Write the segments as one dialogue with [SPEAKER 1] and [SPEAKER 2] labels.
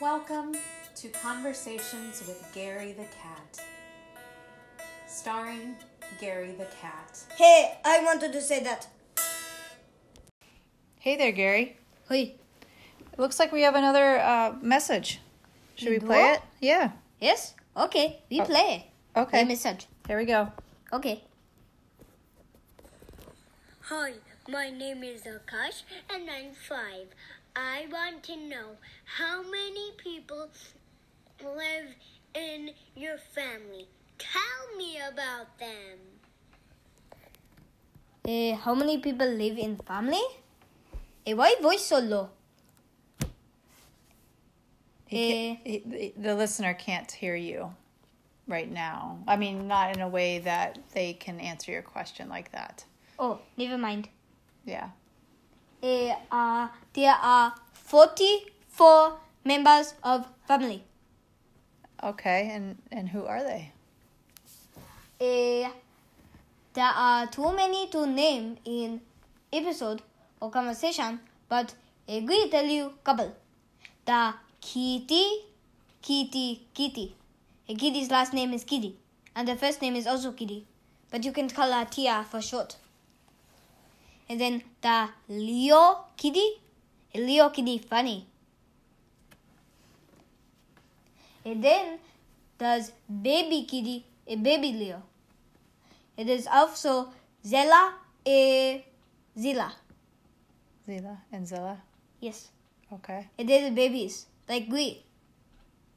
[SPEAKER 1] Welcome to Conversations with Gary the Cat, starring Gary the Cat.
[SPEAKER 2] Hey, I wanted to say that.
[SPEAKER 3] Hey there, Gary.
[SPEAKER 2] Hey.
[SPEAKER 3] It looks like we have another uh, message. Should we play
[SPEAKER 2] What?
[SPEAKER 3] it? Yeah.
[SPEAKER 2] Yes? Okay, we play.
[SPEAKER 3] Okay.
[SPEAKER 2] The message.
[SPEAKER 3] Here we go.
[SPEAKER 2] Okay.
[SPEAKER 4] Hi, my name is Akash and I'm five. I want to know how many people live in your family. Tell me about them.
[SPEAKER 2] Uh, how many people live in family? Eh, why voice so low?
[SPEAKER 3] He ca- he- the- the listener can't hear you right now. I mean, not in a way that they can answer your question like that.
[SPEAKER 2] Oh, never mind.
[SPEAKER 3] Yeah.
[SPEAKER 2] Eh, uh, there are 44 members of family.
[SPEAKER 3] Okay. And and who are they?
[SPEAKER 2] Eh, there are too many to name in episode or conversation, but I will tell you couple. The Kitty, Kitty, Kitty. Eh, Kitty's last name is Kitty, and the first name is also Kitty, but you can call her Tia for short. And then the Leo Kitty, Leo Kitty funny. And then there's baby kitty, a baby Leo. It is also Zella, a Zilla.
[SPEAKER 3] Zila and Zilla.
[SPEAKER 2] Yes,
[SPEAKER 3] Okay.
[SPEAKER 2] it is the babies like Gui.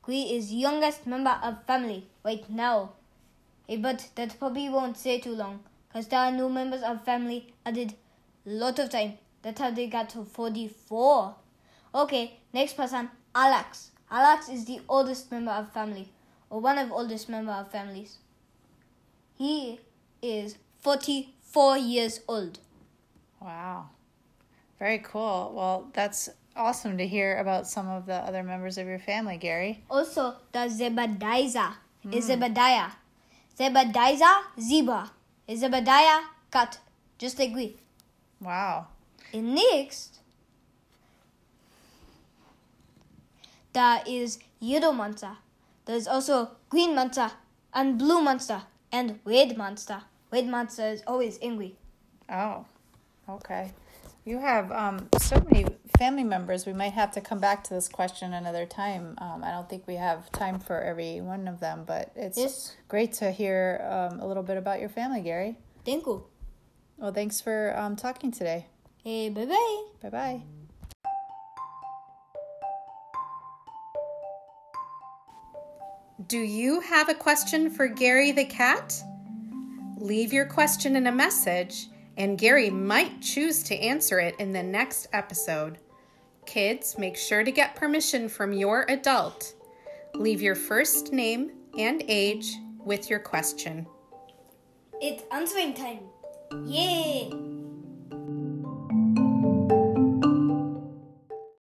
[SPEAKER 2] Gui is youngest member of family right now. Eh, but that probably won't stay too long, cause there are new members of family added lot of time. That's how they got to 44. Okay, next person, Alex. Alex is the oldest member of family, or one of oldest member of families. He is 44 years old.
[SPEAKER 3] Wow. Very cool. Well, that's awesome to hear about some of the other members of your family, Gary.
[SPEAKER 2] Also, the Zebediah is Zebadiah. Hmm. Zebediah, zebra. Is Zebediah, cat. Just like we.
[SPEAKER 3] Wow.
[SPEAKER 2] And next, there is yellow monster. There's also green monster and blue monster and red monster. Red monster is always angry.
[SPEAKER 3] Oh, okay. You have um, so many family members. We might have to come back to this question another time. Um, I don't think we have time for every one of them, but it's
[SPEAKER 2] Yes.
[SPEAKER 3] great to hear um, a little bit about your family, Gary.
[SPEAKER 2] Thank you.
[SPEAKER 3] Well, thanks for um, talking today.
[SPEAKER 2] Hey, bye bye.
[SPEAKER 3] Bye bye.
[SPEAKER 1] Do you have a question for Gary the Cat? Leave your question in a message, and Gary might choose to answer it in the next episode. Kids, make sure to get permission from your adult. Leave your first name and age with your question.
[SPEAKER 2] It's answering time. 耶！